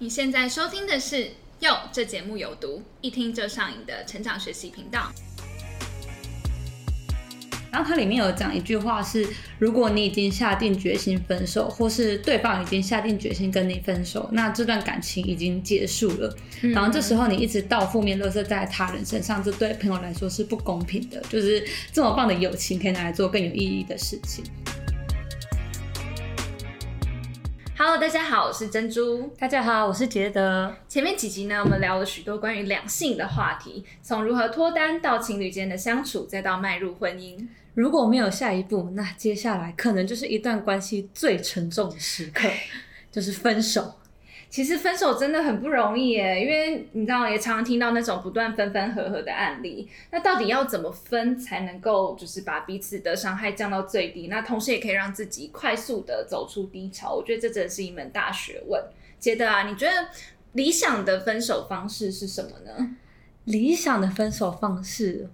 你现在收听的是《哟》，这节目有毒，一听就上瘾的成长学习频道。然后它里面有讲一句话是：如果你已经下定决心分手，或是对方已经下定决心跟你分手，那这段感情已经结束了。然后这时候你一直倒负面垃圾在他人身上，这对朋友来说是不公平的。就是这么棒的友情，可以拿来做更有意义的事情。Hello，大家好，我是珍珠。大家好，我是杰德。前面几集呢，我们聊了许多关于两性的话题，从如何脱单到情侣间的相处，再到迈入婚姻。如果没有下一步，那接下来可能就是一段关系最沉重的时刻，就是分手。其实分手真的很不容易耶，因为你知道，也常常听到那种不断分分合合的案例。那到底要怎么分才能够就是把彼此的伤害降到最低？那同时也可以让自己快速的走出低潮。我觉得这真的是一门大学问。杰德啊，你觉得理想的分手方式是什么呢？理想的分手方式。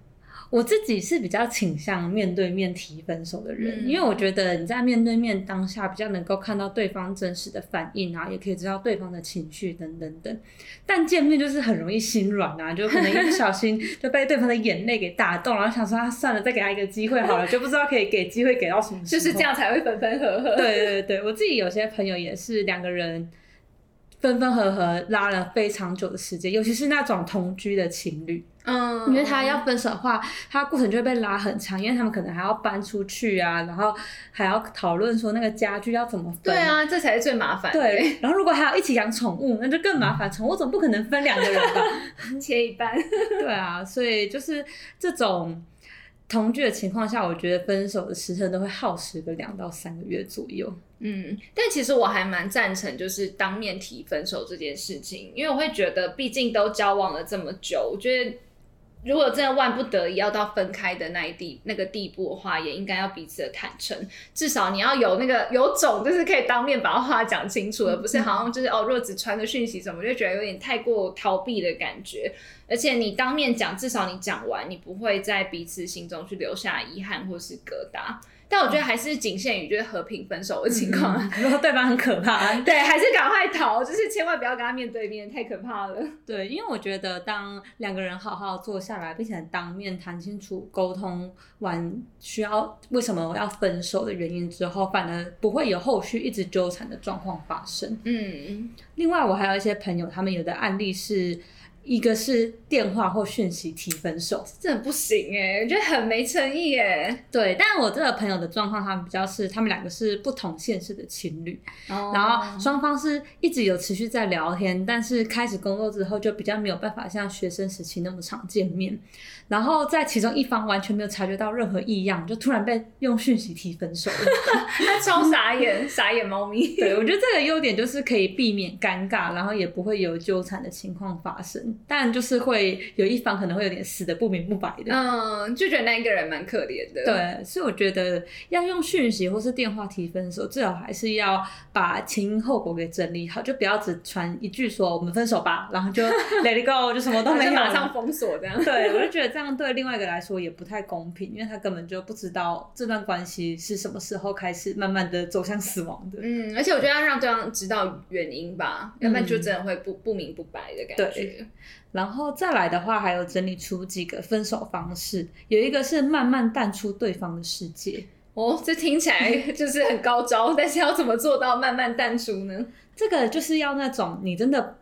我自己是比较倾向面对面提分手的人，嗯因为我觉得你在面对面当下比较能够看到对方真实的反应啊，也可以知道对方的情绪等等等。但见面就是很容易心软啊，就可能一不小心 就被对方的眼泪给打动，然后想说啊算了，再给他一个机会好了，就不知道可以给机会给到什么时候。就是这样才会分分合合。对对对，我自己有些朋友也是两个人分分合合拉了非常久的时间，尤其是那种同居的情侣。嗯，因为他要分手的话，他过程就会被拉很长，因为他们可能还要搬出去啊，然后还要讨论说那个家具要怎么分。对啊，这才是最麻烦的。对，然后如果还要一起养宠物，那就更麻烦。宠物总不可能分两个人吧？切一半。对啊，所以就是这种同居的情况下，我觉得分手的时辰都会耗时个两到三个月左右。嗯，但其实我还蛮赞成，就是当面提分手这件事情，因为我会觉得，毕竟都交往了这么久，我觉得如果真的万不得已要到分开的那一地那个地步的话，也应该要彼此的坦诚，至少你要有那个有种，就是可以当面把话讲清楚，而不是好像就是哦，若只传个讯息什么，就觉得有点太过逃避的感觉。而且你当面讲，至少你讲完，你不会在彼此心中去留下遗憾或是疙瘩。但我觉得还是仅限于就是和平分手的情况啊，如果对方很可怕，对，还是赶快逃，就是千万不要跟他面对面，太可怕了。对，因为我觉得当两个人好好坐下来，并且当面谈清楚、沟通完需要为什么要分手的原因之后，反而不会有后续一直纠缠的状况发生。嗯，另外，我还有一些朋友，他们有的案例是。一个是电话或讯息提分手，真的不行哎，我觉得很没诚意哎。对，但我这个朋友的状况，他们比较是他们两个是不同县市的情侣，哦然后双方是一直有持续在聊天，但是开始工作之后就比较没有办法像学生时期那么常见面，然后在其中一方完全没有察觉到任何异样，就突然被用讯息提分手了。他超傻眼，傻眼猫咪。对，我觉得这个优点就是可以避免尴尬，然后也不会有纠缠的情况发生，但就是会有一方可能会有点死的不明不白的。嗯，就觉得那一个人蛮可怜的。，对，所以我觉得要用讯息或是电话提分手，最好还是要把前因后果给整理好，就不要只传一句说我们分手吧，然后就 let it go，就什么都没有，就马上封锁这样。对，我就觉得这样对另外一个来说也不太公平，因为他根本就不知道这段关系是什么时候开始慢慢的走向死亡的。嗯，而且我觉得要让对方知道原因吧，要不然就真的会不不明不白的感觉对。然后再来的话，还有整理出几个分手方式，有一个是慢慢淡出对方的世界。哦，这听起来 就是很高招，但是要怎么做到慢慢淡出呢？这个就是要那种你真的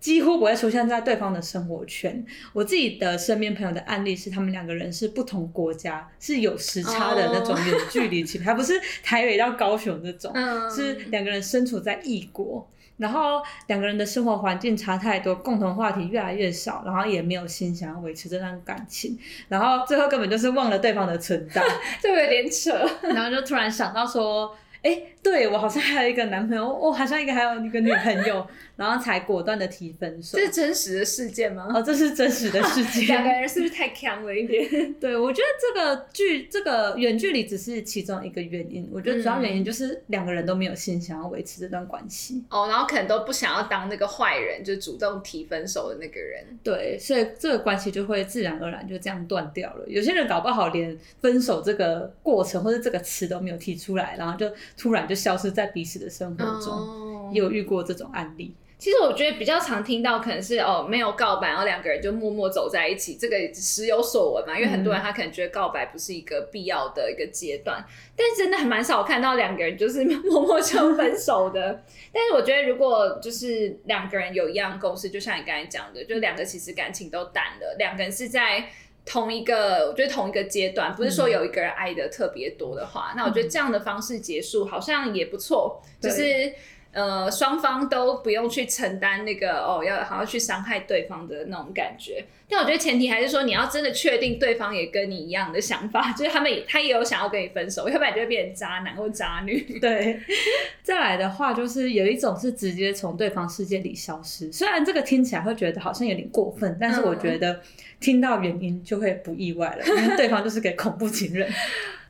几乎不会出现在对方的生活圈。我自己的身边朋友的案例是，他们两个人是不同国家，是有时差的那种远距离情，还不是台北到高雄这种，嗯是两个人身处在异国。然后两个人的生活环境差太多，共同话题越来越少，然后也没有心想要维持这段感情，然后最后根本就是忘了对方的存在，这个有点扯。然后就突然想到说，哎，对我好像还有一个男朋友，我好像一个还有一个女朋友，然后才果断的提分手这。是真实的事件吗？哦，这是真实的事件两个。人是不是太强了一点？对，我觉得这个距这个远距离只是其中一个原因，我觉得主要原因就是两个人都没有心想要维持这段关系。哦，然后可能都不想要当那个坏人，就主动提分手的那个人。对，所以这个关系就会自然而然就这样断掉了。有些人搞不好连分手这个过程或者这个词都没有提出来，然后就突然就消失在彼此的生活中。哦也有遇过这种案例。其实我觉得比较常听到可能是哦没有告白，然后两个人就默默走在一起，这个时有所闻嘛。因为很多人他可能觉得告白不是一个必要的一个阶段，但真的还蛮少看到两个人就是默默就分手的。但是我觉得如果就是两个人有一样共识，就像你刚才讲的，就两个其实感情都淡了，两个人是在同一个我觉得同一个阶段，不是说有一个人爱的特别多的话，那我觉得这样的方式结束好像也不错，就是。呃，双方都不用去承担那个哦，要好像去伤害对方的那种感觉。但我觉得前提还是说，你要真的确定对方也跟你一样的想法，就是他们他也有想要跟你分手，要不然就会变成渣男或渣女。对，再来的话就是有一种是直接从对方世界里消失，虽然这个听起来会觉得好像有点过分，但是我觉得听到原因就会不意外了，因为对方就是个恐怖情人。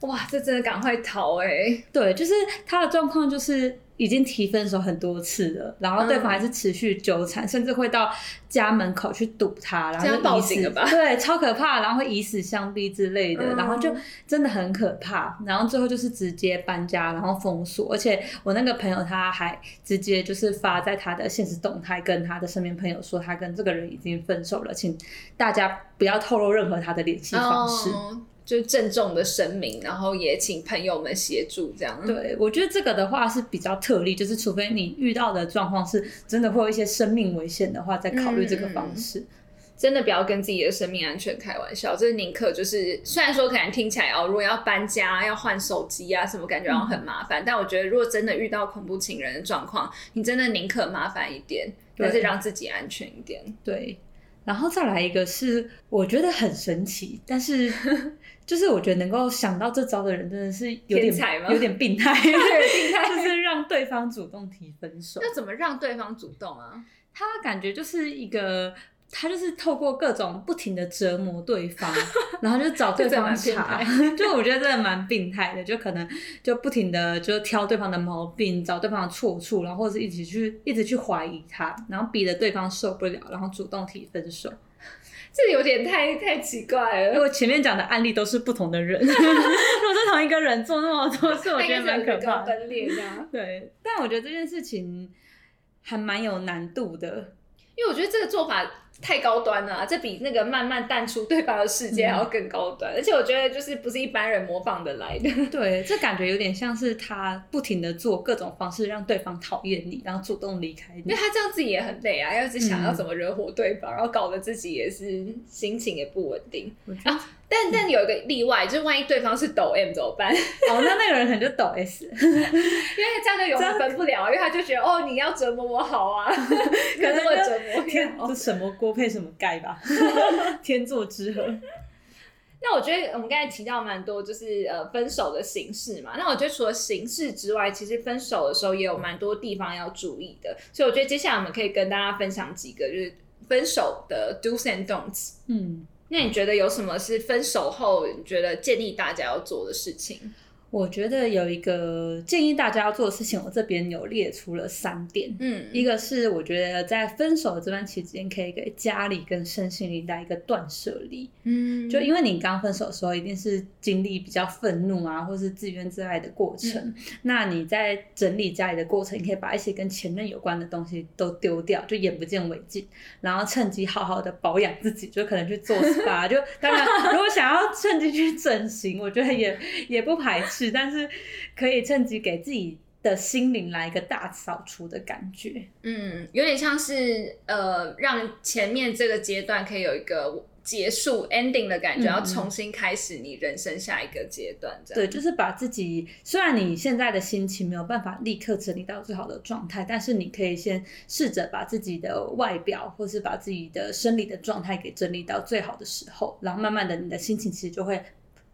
哇，这真的赶快逃哎！对，就是他的状况就是。已经提分手很多次了，然后对方还是持续纠缠，甚至会到家门口去堵他，然后报警了吧？对，超可怕，然后会以死相逼之类的，然后就真的很可怕。然后最后就是直接搬家，然后封锁。而且我那个朋友他还直接就是发在他的现实动态，跟他的身边朋友说他跟这个人已经分手了，请大家不要透露任何他的联系方式。就郑重的声明，然后也请朋友们协助，这样。对，我觉得这个的话是比较特例，就是除非你遇到的状况是真的会有一些生命危险的话，再考虑这个方式。真的不要跟自己的生命安全开玩笑，就是宁可就是，虽然说可能听起来哦，如果要搬家、要换手机啊什么，感觉好像很麻烦，但我觉得如果真的遇到恐怖情人的状况，你真的宁可麻烦一点，但是让自己安全一点。对。然后再来一个是我觉得很神奇，但是就是我觉得能够想到这招的人真的是有点有点病态，病态 就是让对方主动提分手。那怎么让对方主动啊？他感觉就是一个。他就是透过各种不停的折磨对方，然后就找对方茬，就我觉得真的蛮病态的，就可能就不停的就挑对方的毛病，找对方的错处，然后或者是一起去一直去怀疑他，然后逼得对方受不了，然后主动提分手。这有点太太奇怪了。因为前面讲的案例都是不同的人，如果是同一个人做那么多次，我觉得蛮可怕。分裂对，但我觉得这件事情还蛮有难度的，因为我觉得这个做法。太高端了，这比那个慢慢淡出对方的世界还要更高端，而且我觉得就是不是一般人模仿的来的。对，这感觉有点像是他不停的做各种方式让对方讨厌你，然后主动离开你。因为他这样自己也很累啊，要一直想要怎么惹火对方，然后搞得自己也是心情也不稳定。啊，但但有一个例外，就是万一对方是抖 M 怎么办？哦，那那个人可能就抖 S，因为这样就永远分不了，因为他就觉得哦，你要折磨我好啊，可能会折磨天，这什么锅配什么盖吧，天作之合。那我觉得我们刚才提到蛮多，就是呃分手的形式嘛。那我觉得除了形式之外，其实分手的时候也有蛮多地方要注意的。所以我觉得接下来我们可以跟大家分享几个，就是分手的 do's and don'ts。嗯。那你觉得有什么是分手后你觉得建议大家要做的事情？我觉得有一个建议大家要做的事情，我这边有列出了三点。嗯，一个是我觉得在分手的这段期间，可以给家里跟身心灵带一个断舍离。嗯，就因为你刚分手的时候，一定是经历比较愤怒啊，或是自怨自艾的过程。那你在整理家里的过程，你可以把一些跟前任有关的东西都丢掉，就眼不见为净，然后趁机好好的保养自己，就可能去做 SPA。就当然，如果想要趁机去整形，我觉得也也不排斥。是，但是可以趁机给自己的心灵来一个大扫除的感觉。嗯，有点像是呃，让前面这个阶段可以有一个结束 ending 的感觉，要重新开始你人生下一个阶段。这样对，就是把自己，虽然你现在的心情没有办法立刻整理到最好的状态，但是你可以先试着把自己的外表，或是把自己的生理的状态给整理到最好的时候，然后慢慢的，你的心情其实就会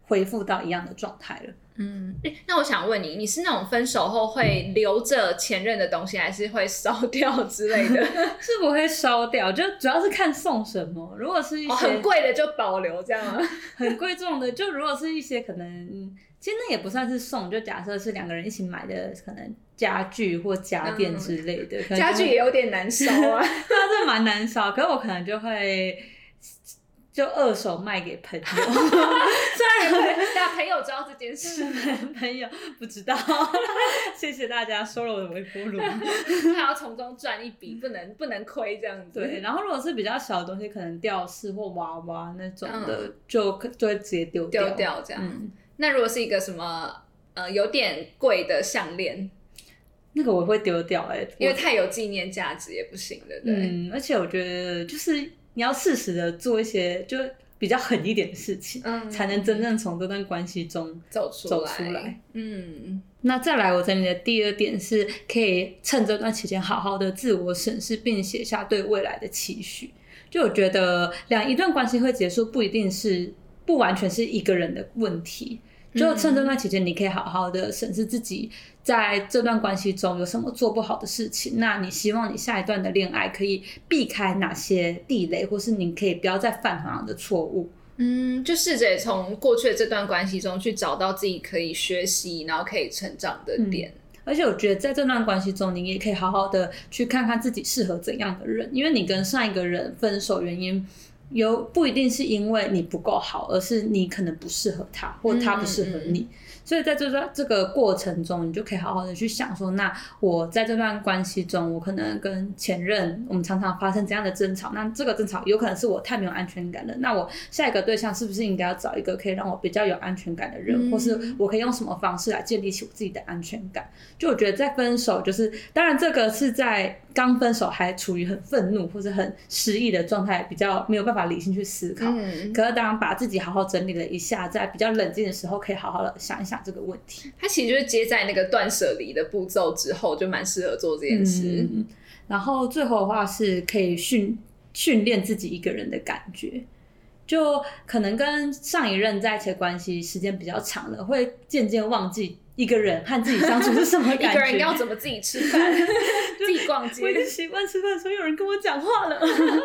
恢复到一样的状态了。嗯，那我想问你，你是那种分手后会留着前任的东西，还是会烧掉之类的？是不会烧掉，就主要是看送什么。如果是一些很贵的，就保留这样。很贵重的，就如果是一些可能，其实那也不算是送，就假设是两个人一起买的，可能家具或家电之类的。家具也有点难烧啊，那这蛮难烧，可是我可能就会。就二手卖给朋友，虽然大朋友知道这件事，朋友不知道，谢谢大家收了我的微波炉，他要从中赚一笔，不能不能亏这样子。对，然后如果是比较小的东西，可能吊饰或娃娃那种的，就就会直接丢丢掉这样。那如果是一个什么呃有点贵的项链，那个我会丢掉哎，因为太有纪念价值也不行的。嗯，而且我觉得就是。你要适时的做一些就比较狠一点的事情，嗯才能真正从这段关系中走出走出来。嗯，那再来，我整理的第二点是，可以趁这段期间好好的自我审视，并写下对未来的期许。就我觉得，两一段关系会结束，不一定是不完全是一个人的问题。就趁这段期间，你可以好好的审视自己在这段关系中有什么做不好的事情。那你希望你下一段的恋爱可以避开哪些地雷，或是你可以不要再犯同样的错误？嗯，就试着从过去的这段关系中去找到自己可以学习，然后可以成长的点。而且我觉得在这段关系中，你也可以好好的去看看自己适合怎样的人，因为你跟上一个人分手原因。有不一定是因为你不够好，而是你可能不适合他，或他不适合你。所以在这段这个过程中，你就可以好好的去想说，那我在这段关系中，我可能跟前任，我们常常发生怎样的争吵。那这个争吵有可能是我太没有安全感了。那我下一个对象是不是应该要找一个可以让我比较有安全感的人，或是我可以用什么方式来建立起我自己的安全感？就我觉得在分手，就是当然这个是在刚分手还处于很愤怒或者很失意的状态，比较没有办法理性去思考。可是当然把自己好好整理了一下，在比较冷静的时候，可以好好的想一想。这个问题，它其实就是接在那个断舍离的步骤之后，就蛮适合做这件事。然后最后的话是可以训训练自己一个人的感觉，就可能跟上一任在一起的关系时间比较长了，会渐渐忘记。一个人和自己相处是什么感觉？一个人要怎么自己吃饭，自己逛街？我已经习惯吃饭的时候有人跟我讲话了。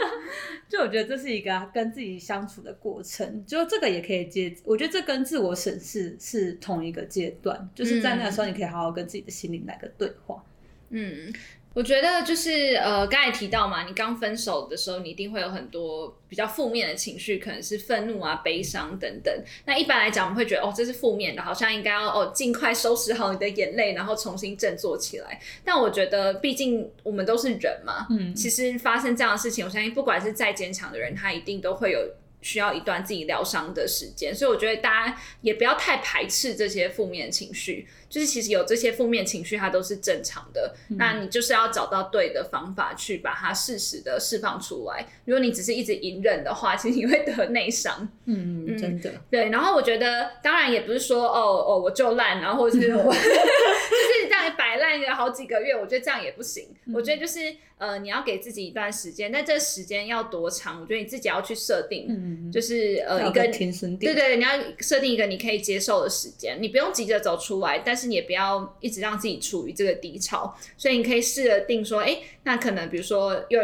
就我觉得这是一个跟自己相处的过程，就这个也可以接。我觉得这跟自我审视是同一个阶段，就是在那个时候你可以好好跟自己的心灵来个对话。嗯。我觉得就是呃，刚才提到嘛，你刚分手的时候，你一定会有很多比较负面的情绪，可能是愤怒啊、悲伤等等。那一般来讲，我们会觉得哦，这是负面的，好像应该要哦，尽快收拾好你的眼泪，然后重新振作起来。但我觉得，毕竟我们都是人嘛，嗯，其实发生这样的事情，我相信不管是再坚强的人，他一定都会有。需要一段自己疗伤的时间，所以我觉得大家也不要太排斥这些负面情绪，就是其实有这些负面情绪，它都是正常的。那你就是要找到对的方法去把它适时的释放出来。如果你只是一直隐忍的话，其实你会得内伤。嗯嗯，真的。对，然后我觉得当然也不是说哦哦我就烂，然后或者是我 就是这样摆烂个好几个月，我觉得这样也不行。我觉得就是。呃，你要给自己一段时间，但这时间要多长？我觉得你自己要去设定，就是呃一个对对，你要设定一个你可以接受的时间，你不用急着走出来，但是你也不要一直让自己处于这个低潮，所以你可以试着定说，哎，那可能比如说有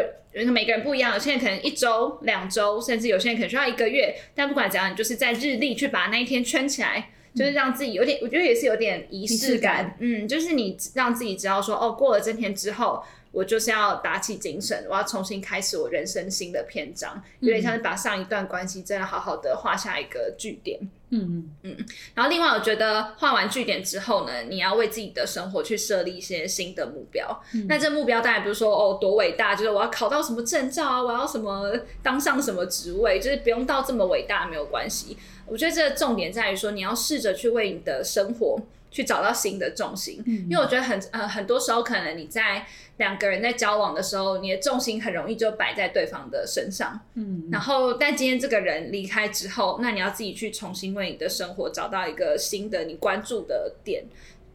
每个人不一样，有些人可能一周、两周，甚至有些人可能需要一个月，但不管怎样，你就是在日历去把那一天圈起来，就是让自己有点，我觉得也是有点仪式感，嗯，就是你让自己知道说，哦，过了这天之后。我就是要打起精神，我要重新开始我人生新的篇章，有点像是把上一段关系真的好好的画下一个句点。嗯嗯嗯。然后另外，我觉得画完句点之后呢，你要为自己的生活去设立一些新的目标。那这目标当然不是说哦多伟大，就是我要考到什么证照啊，我要什么当上什么职位，就是不用到这么伟大没有关系。我觉得这个重点在于说，你要试着去为你的生活。去找到新的重心，因为我觉得很呃很多时候可能你在两个人在交往的时候，你的重心很容易就摆在对方的身上，嗯，然后但今天这个人离开之后，那你要自己去重新为你的生活找到一个新的你关注的点。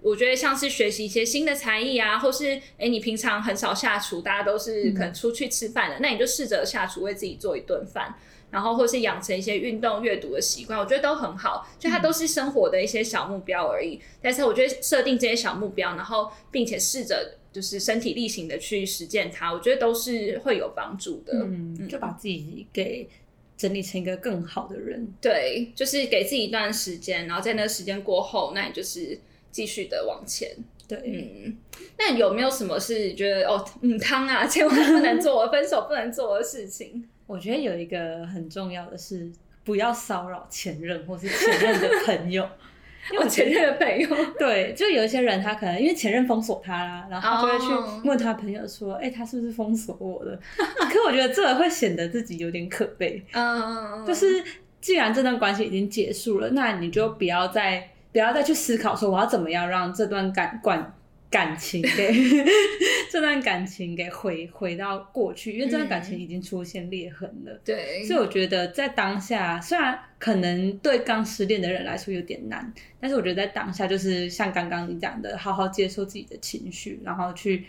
我觉得像是学习一些新的才艺啊，或是哎你平常很少下厨，大家都是可能出去吃饭的，那你就试着下厨为自己做一顿饭。然后或是养成一些运动、阅读的习惯，我觉得都很好。就它都是生活的一些小目标而已。但是我觉得设定这些小目标，然后并且试着就是身体力行的去实践它，我觉得都是会有帮助的。嗯，就把自己给整理成一个更好的人。对，就是给自己一段时间，然后在那个时间过后，那你就是继续的往前。对，嗯。那有没有什么是觉得哦，嗯，汤啊，千万不能做，分手不能做的事情？我觉得有一个很重要的是，不要骚扰前任或是前任的朋友。因为我前任的朋友，对，就有一些人他可能因为前任封锁他啦，然后他就会去问他朋友说：“哎，他是不是封锁我的？” 可我觉得这个会显得自己有点可悲。嗯，就是既然这段关系已经结束了，那你就不要再不要再去思考说我要怎么样让这段感关。感情给 这段感情给回回到过去，因为这段感情已经出现裂痕了。对，所以我觉得在当下，虽然可能对刚失恋的人来说有点难，但是我觉得在当下，就是像刚刚你讲的，好好接受自己的情绪，然后去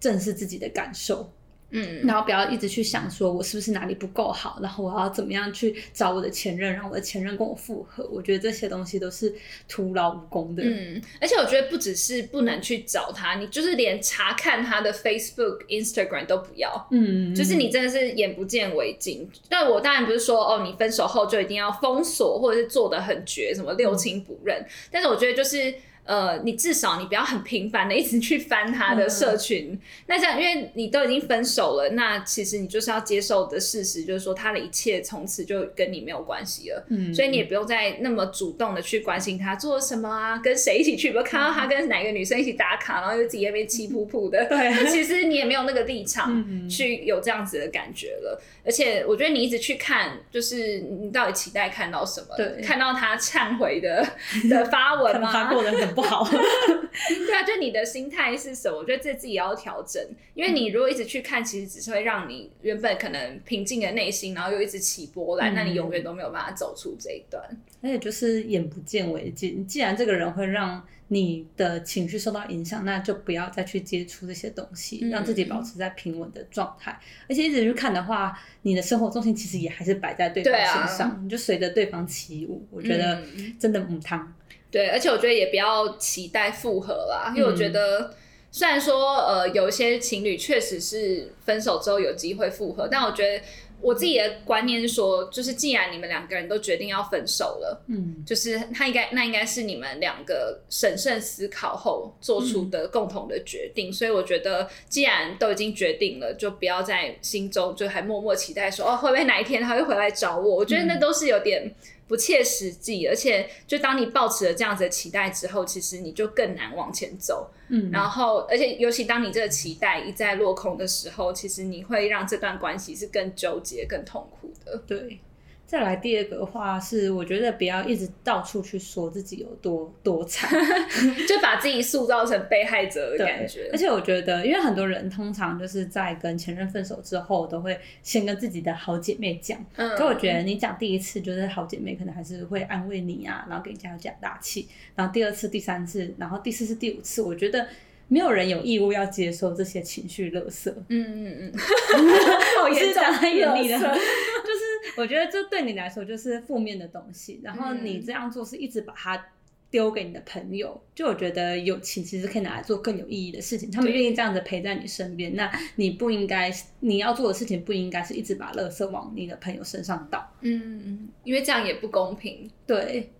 正视自己的感受。嗯，然后不要一直去想说我是不是哪里不够好，然后我要怎么样去找我的前任，让我的前任跟我复合。我觉得这些东西都是徒劳无功的。嗯，而且我觉得不只是不能去找他，你就是连查看他的 Facebook、Instagram 都不要。嗯，就是你真的是眼不见为净。但我当然不是说哦，你分手后就一定要封锁，或者是做的很绝，什么六亲不认。但是我觉得就是。呃，你至少你不要很频繁的一直去翻他的社群，那这样，因为你都已经分手了，那其实你就是要接受的事实，就是说他的一切从此就跟你没有关系了，嗯，所以你也不用再那么主动的去关心他做什么啊，跟谁一起去，比如看到他跟哪个女生一起打卡，然后又自己那边气噗噗的，对，那其实你也没有那个立场去有这样子的感觉了。而且我觉得你一直去看，就是你到底期待看到什么？对，看到他忏悔的 的发文吗？他过得很不好。对啊，就你的心态是什么？我觉得这自己也要调整，因为你如果一直去看，其实只是会让你原本可能平静的内心，然后又一直起波澜，那你永远都没有办法走出这一段。而且就是眼不见为净，既然这个人会让。你的情绪受到影响，那就不要再去接触这些东西，让自己保持在平稳的状态。而且一直去看的话，你的生活重心其实也还是摆在对方身上，你就随着对方起舞。我觉得真的母汤。对，而且我觉得也不要期待复合啦，因为我觉得虽然说呃有一些情侣确实是分手之后有机会复合，但我觉得。我自己的观念是说，就是既然你们两个人都决定要分手了，嗯，就是他应该那应该是你们两个审慎思考后做出的共同的决定，所以我觉得既然都已经决定了，就不要在心中就还默默期待说哦会不会哪一天他会回来找我？我觉得那都是有点。不切实际，而且就当你抱持了这样子的期待之后，其实你就更难往前走。嗯，然后而且尤其当你这个期待一再落空的时候，其实你会让这段关系是更纠结、更痛苦的。对。再来第二个的话是，我觉得不要一直到处去说自己有多多惨 就把自己塑造成被害者的感觉。而且我觉得，因为很多人通常就是在跟前任分手之后，都会先跟自己的好姐妹讲。嗯。可我觉得你讲第一次，就是好姐妹可能还是会安慰你啊，然后给你加油加打气。然后第二次、第三次，然后第四次、第五次，我觉得没有人有义务要接受这些情绪垃圾。嗯嗯嗯。好严重，太严厉的。就是。我觉得这对你来说就是负面的东西，然后你这样做是一直把它丢给你的朋友，就我觉得友情其实可以拿来做更有意义的事情。他们愿意这样子陪在你身边，那你不应该你要做的事情不应该是一直把垃圾往你的朋友身上倒。嗯，因为这样也不公平。对。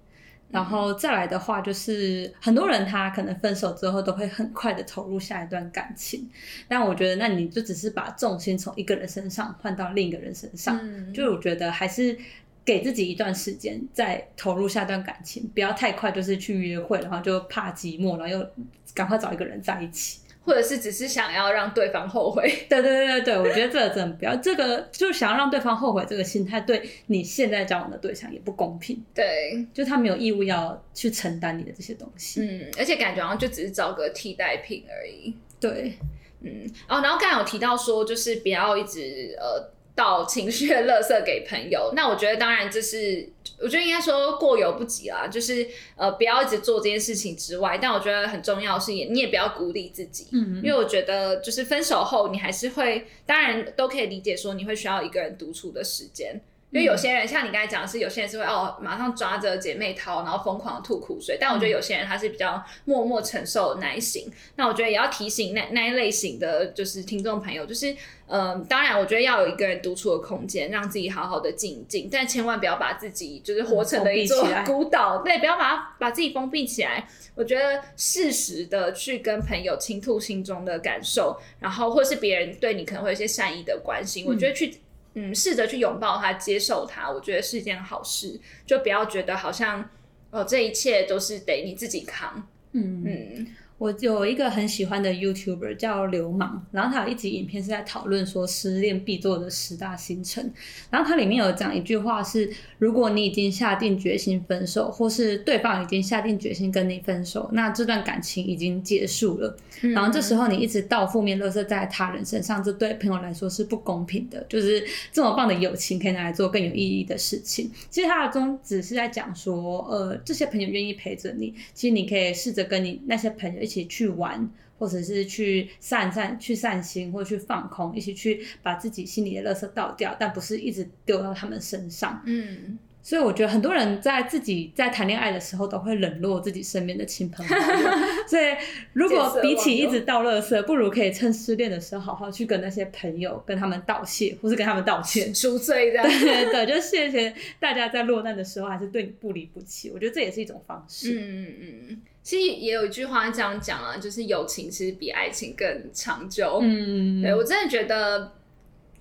然后再来的话，就是很多人他可能分手之后都会很快的投入下一段感情，但我觉得那你就只是把重心从一个人身上换到另一个人身上，就我觉得还是给自己一段时间再投入下段感情，不要太快就是去约会，然后就怕寂寞，然后又赶快找一个人在一起。或者是只是想要让对方后悔，对对对对对，我觉得这个真的不要，这个就想要让对方后悔，这个心态对你现在交往的对象也不公平。对，就他没有义务要去承担你的这些东西。嗯，而且感觉好像就只是找个替代品而已。对，嗯，哦，然后刚才有提到说，就是不要一直呃。到情绪的垃圾给朋友，那我觉得当然这是，我觉得应该说过犹不及啦，就是呃不要一直做这件事情之外，但我觉得很重要是也你也不要鼓励自己，嗯，因为我觉得就是分手后你还是会，当然都可以理解说你会需要一个人独处的时间。因为有些人像你刚才讲的是，有些人是会哦马上抓着姐妹掏，然后疯狂吐苦水。但我觉得有些人他是比较默默承受耐心。那我觉得也要提醒那那一类型的就是听众朋友，就是嗯，当然我觉得要有一个人独处的空间，让自己好好的静一静，但千万不要把自己就是活成了一座孤岛，对，不要把它把自己封闭起来。我觉得适时的去跟朋友倾吐心中的感受，然后或是别人对你可能会有一些善意的关心，我觉得去。嗯，试着去拥抱它，接受它，我觉得是一件好事。就不要觉得好像哦，这一切都是得你自己扛。嗯嗯。我有一个很喜欢的 YouTuber 叫流氓，然后他有一集影片是在讨论说失恋必做的十大行程，然后它里面有讲一句话是：如果你已经下定决心分手，或是对方已经下定决心跟你分手，那这段感情已经结束了。然后这时候你一直倒负面垃圾在他人身上，这对朋友来说是不公平的。就是这么棒的友情可以拿来做更有意义的事情。其实他的宗旨是在讲说，呃，这些朋友愿意陪着你，其实你可以试着跟你那些朋友一起去玩，或者是去散散、去散心，或者去放空，一起去把自己心里的垃圾倒掉，但不是一直丢到他们身上。嗯。所以我觉得很多人在自己在谈恋爱的时候都会冷落自己身边的亲朋好友，所以如果比起一直倒垃圾，不如可以趁失恋的时候好好去跟那些朋友跟他们道谢，或是跟他们道歉赎罪的。对对，就谢谢大家在落难的时候还是对你不离不弃，我觉得这也是一种方式。嗯嗯嗯，其实也有一句话这样讲啊，就是友情其实比爱情更长久。嗯，对我真的觉得。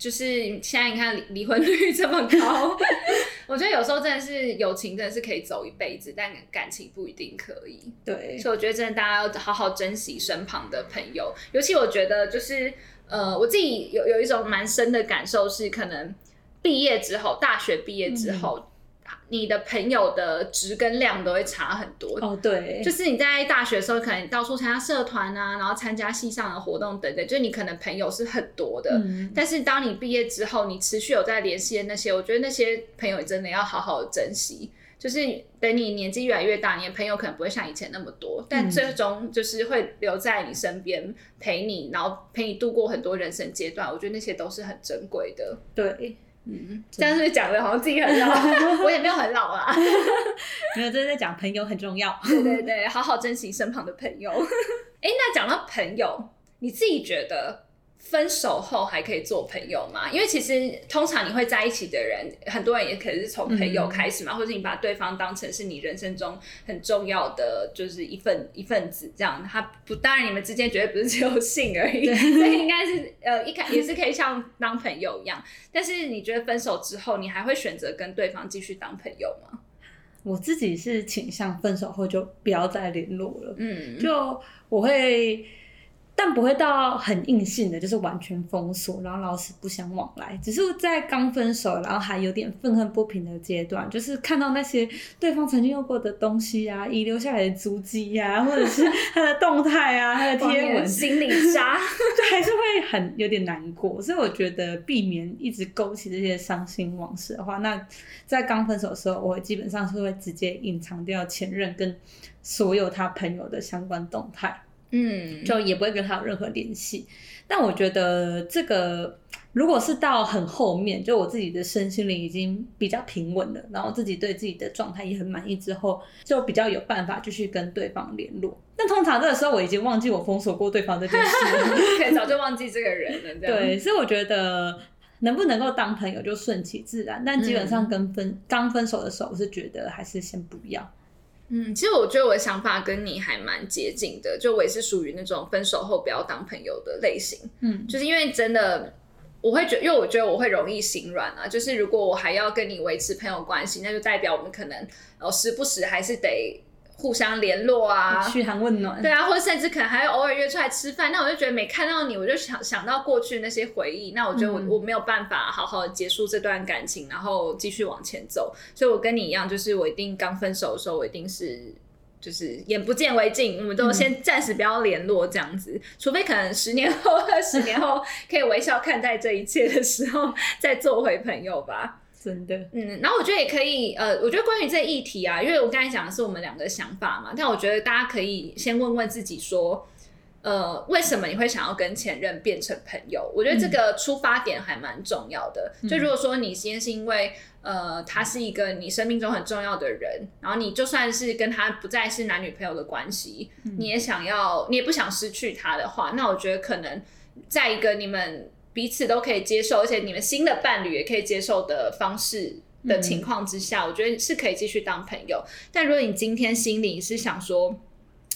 就是现在你看离离婚率这么高，我觉得有时候真的是友情真的是可以走一辈子，但感情不一定可以。对，所以我觉得真的大家要好好珍惜身旁的朋友，尤其我觉得就是呃，我自己有有一种蛮深的感受是，可能毕业之后，大学毕业之后。你的朋友的值跟量都会差很多哦，对，就是你在大学的时候，可能到处参加社团啊，然后参加系上的活动等等，就是你可能朋友是很多的。但是当你毕业之后，你持续有在联系的那些，我觉得那些朋友真的要好好珍惜。就是等你年纪越来越大，你的朋友可能不会像以前那么多，但最终就是会留在你身边陪你，然后陪你度过很多人生阶段。我觉得那些都是很珍贵的。对。嗯，这样是讲的好像自己很老，我也没有很老啊。没有，这是在讲朋友很重要。对对对，好好珍惜身旁的朋友。哎，那讲到朋友，你自己觉得？分手后还可以做朋友吗？因为其实通常你会在一起的人，很多人也可能是从朋友开始嘛，或者你把对方当成是你人生中很重要的就是一份一份子这样。他不，当然你们之间绝对不是只有性而已，所以应该是呃一开也是可以像当朋友一样。但是你觉得分手之后，你还会选择跟对方继续当朋友吗？我自己是倾向分手后就不要再联络了。嗯，就我会。但不会到很硬性的，就是完全封锁，然后老死不相往来。只是在刚分手，然后还有点愤恨不平的阶段，就是看到那些对方曾经用过的东西啊，遗留下来的足迹呀，或者是他的动态啊，他的贴文，心里渣，就还是会很有点难过。所以我觉得避免一直勾起这些伤心往事的话，那在刚分手的时候，我基本上是会直接隐藏掉前任跟所有他朋友的相关动态。嗯，就也不会跟他有任何联系。但我觉得这个，如果是到很后面，就我自己的身心灵已经比较平稳了，然后自己对自己的状态也很满意之后，就比较有办法继续跟对方联络。但通常这个时候，我已经忘记我封锁过对方这件事，可以早就忘记这个人了。对，所以我觉得能不能够当朋友就顺其自然。但基本上跟分刚分手的时候，我是觉得还是先不要。嗯，其实我觉得我的想法跟你还蛮接近的，就我也是属于那种分手后不要当朋友的类型。嗯，就是因为真的，我会觉，因为我觉得我会容易心软啊。就是如果我还要跟你维持朋友关系，那就代表我们可能呃时不时还是得。互相联络啊，嘘寒问暖，对啊，或者甚至可能还要偶尔约出来吃饭。那我就觉得每看到你，我就想想到过去那些回忆。那我觉得我我没有办法好好结束这段感情，然后继续往前走。所以我跟你一样，就是我一定刚分手的时候，我一定是就是眼不见为净，我们都先暂时不要联络这样子。除非可能十年后、二十年后可以微笑看待这一切的时候，再做回朋友吧。真的，嗯，然后我觉得也可以，呃，我觉得关于这议题啊，因为我刚才讲的是我们两个想法嘛，但我觉得大家可以先问问自己说，呃，为什么你会想要跟前任变成朋友？我觉得这个出发点还蛮重要的。就如果说你先是因为，呃，他是一个你生命中很重要的人，然后你就算是跟他不再是男女朋友的关系，你也想要，你也不想失去他的话，那我觉得可能在一个你们。彼此都可以接受，而且你们新的伴侣也可以接受的方式的情况之下，我觉得是可以继续当朋友。但如果你今天心里是想说，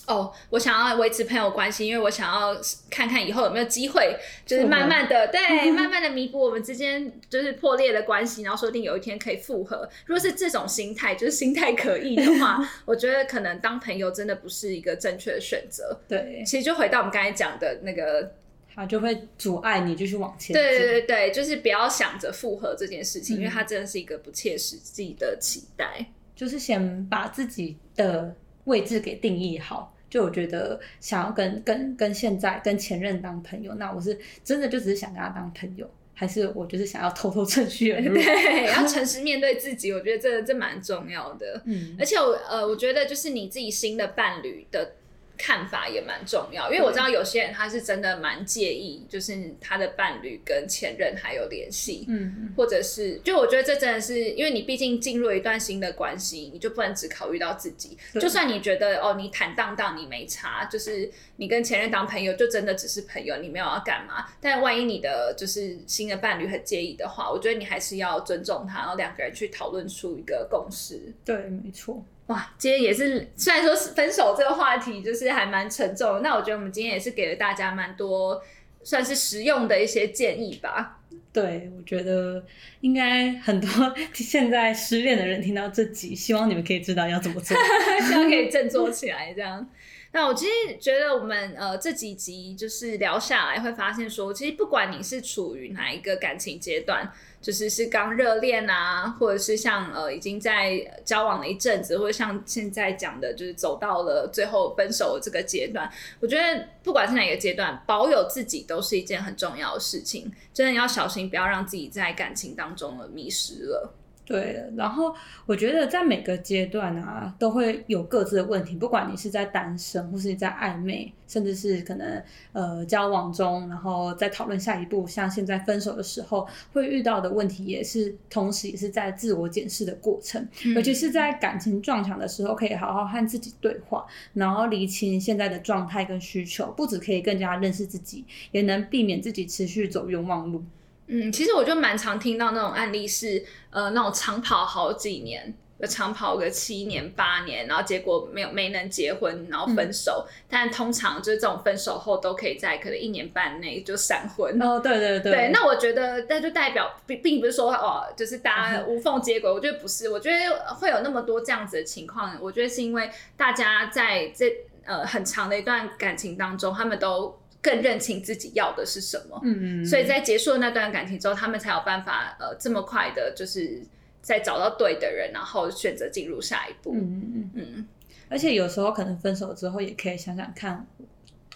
哦，我想要维持朋友关系，因为我想要看看以后有没有机会，就是慢慢的对，慢慢的 弥补我们之间就是破裂的关系，然后说不定有一天可以复合。如果是这种心态，就是心态可以的话，我觉得可能当朋友真的不是一个正确的选择。对，其实就回到我们刚才讲的那个，他就会阻碍你继续往前。对对对对，就是不要想着复合这件事情，因为它真的是一个不切实际的期待。就是先把自己的位置给定义好。就我觉得想要跟跟跟现在跟前任当朋友，那我是真的就只是想跟他当朋友，还是我就是想要偷偷趁虚而入？对，要诚实面对自己，我觉得这这蛮重要的。嗯，而且我呃，我觉得就是你自己新的伴侣的。看法也蛮重要，因为我知道有些人他是真的蛮介意，就是他的伴侣跟前任还有联系，嗯，或者是就我觉得这真的是，因为你毕竟进入一段新的关系，你就不能只考虑到自己。就算你觉得哦，你坦荡荡，你没差，就是你跟前任当朋友，就真的只是朋友，你没有要干嘛。但万一你的就是新的伴侣很介意的话，我觉得你还是要尊重他，然后两个人去讨论出一个共识。对，没错。哇，今天也是，虽然说分手这个话题就是还蛮沉重，那我觉得我们今天也是给了大家蛮多算是实用的一些建议吧。对，我觉得应该很多 现在失恋的人听到这集，希望你们可以知道要怎么做，希望可以振作起来这样。那我其实觉得我们呃这几集就是聊下来，会发现说，其实不管你是处于哪一个感情阶段。就是是刚热恋啊，或者是像呃已经在交往了一阵子，或者像现在讲的，就是走到了最后分手这个阶段。我觉得不管是哪一个阶段，保有自己都是一件很重要的事情。真的要小心，不要让自己在感情当中了迷失了。对，然后我觉得在每个阶段啊，都会有各自的问题。不管你是在单身，或是你在暧昧，甚至是可能呃交往中，然后在讨论下一步，像现在分手的时候会遇到的问题，也是同时也是在自我检视的过程。尤其是在感情撞墙的时候，可以好好和自己对话，然后理清现在的状态跟需求，不止可以更加认识自己，也能避免自己持续走冤枉路。嗯，其实我就蛮常听到那种案例是，呃，那种长跑好几年，长跑个七年八年，然后结果没有没能结婚，然后分手。但通常就是这种分手后都可以在可能一年半内就闪婚。哦，对对对。对，那我觉得那就代表并并不是说哦，就是大家无缝接轨。我觉得不是，我觉得会有那么多这样子的情况，我觉得是因为大家在这呃很长的一段感情当中，他们都。更认清自己要的是什么，嗯嗯，所以在结束了那段感情之后，他们才有办法呃这么快的，就是再找到对的人，然后选择进入下一步，嗯嗯。嗯，而且有时候可能分手之后，也可以想想看。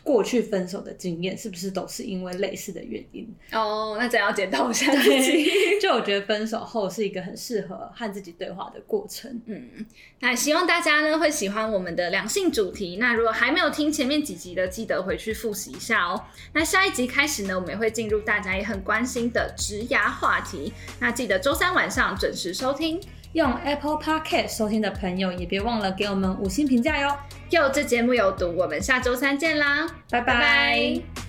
过去分手的经验是不是都是因为类似的原因？哦，那真要检讨一下自己？就我觉得分手后是一个很适合和自己对话的过程。嗯，那希望大家呢会喜欢我们的两性主题。那如果还没有听前面几集的，记得回去复习一下哦。那下一集开始呢，我们也会进入大家也很关心的职涯话题。那记得周三晚上准时收听。用 Apple Podcast 收听的朋友也别忘了给我们五星评价哟。哟，这节目有毒，我们下周三见啦，拜拜。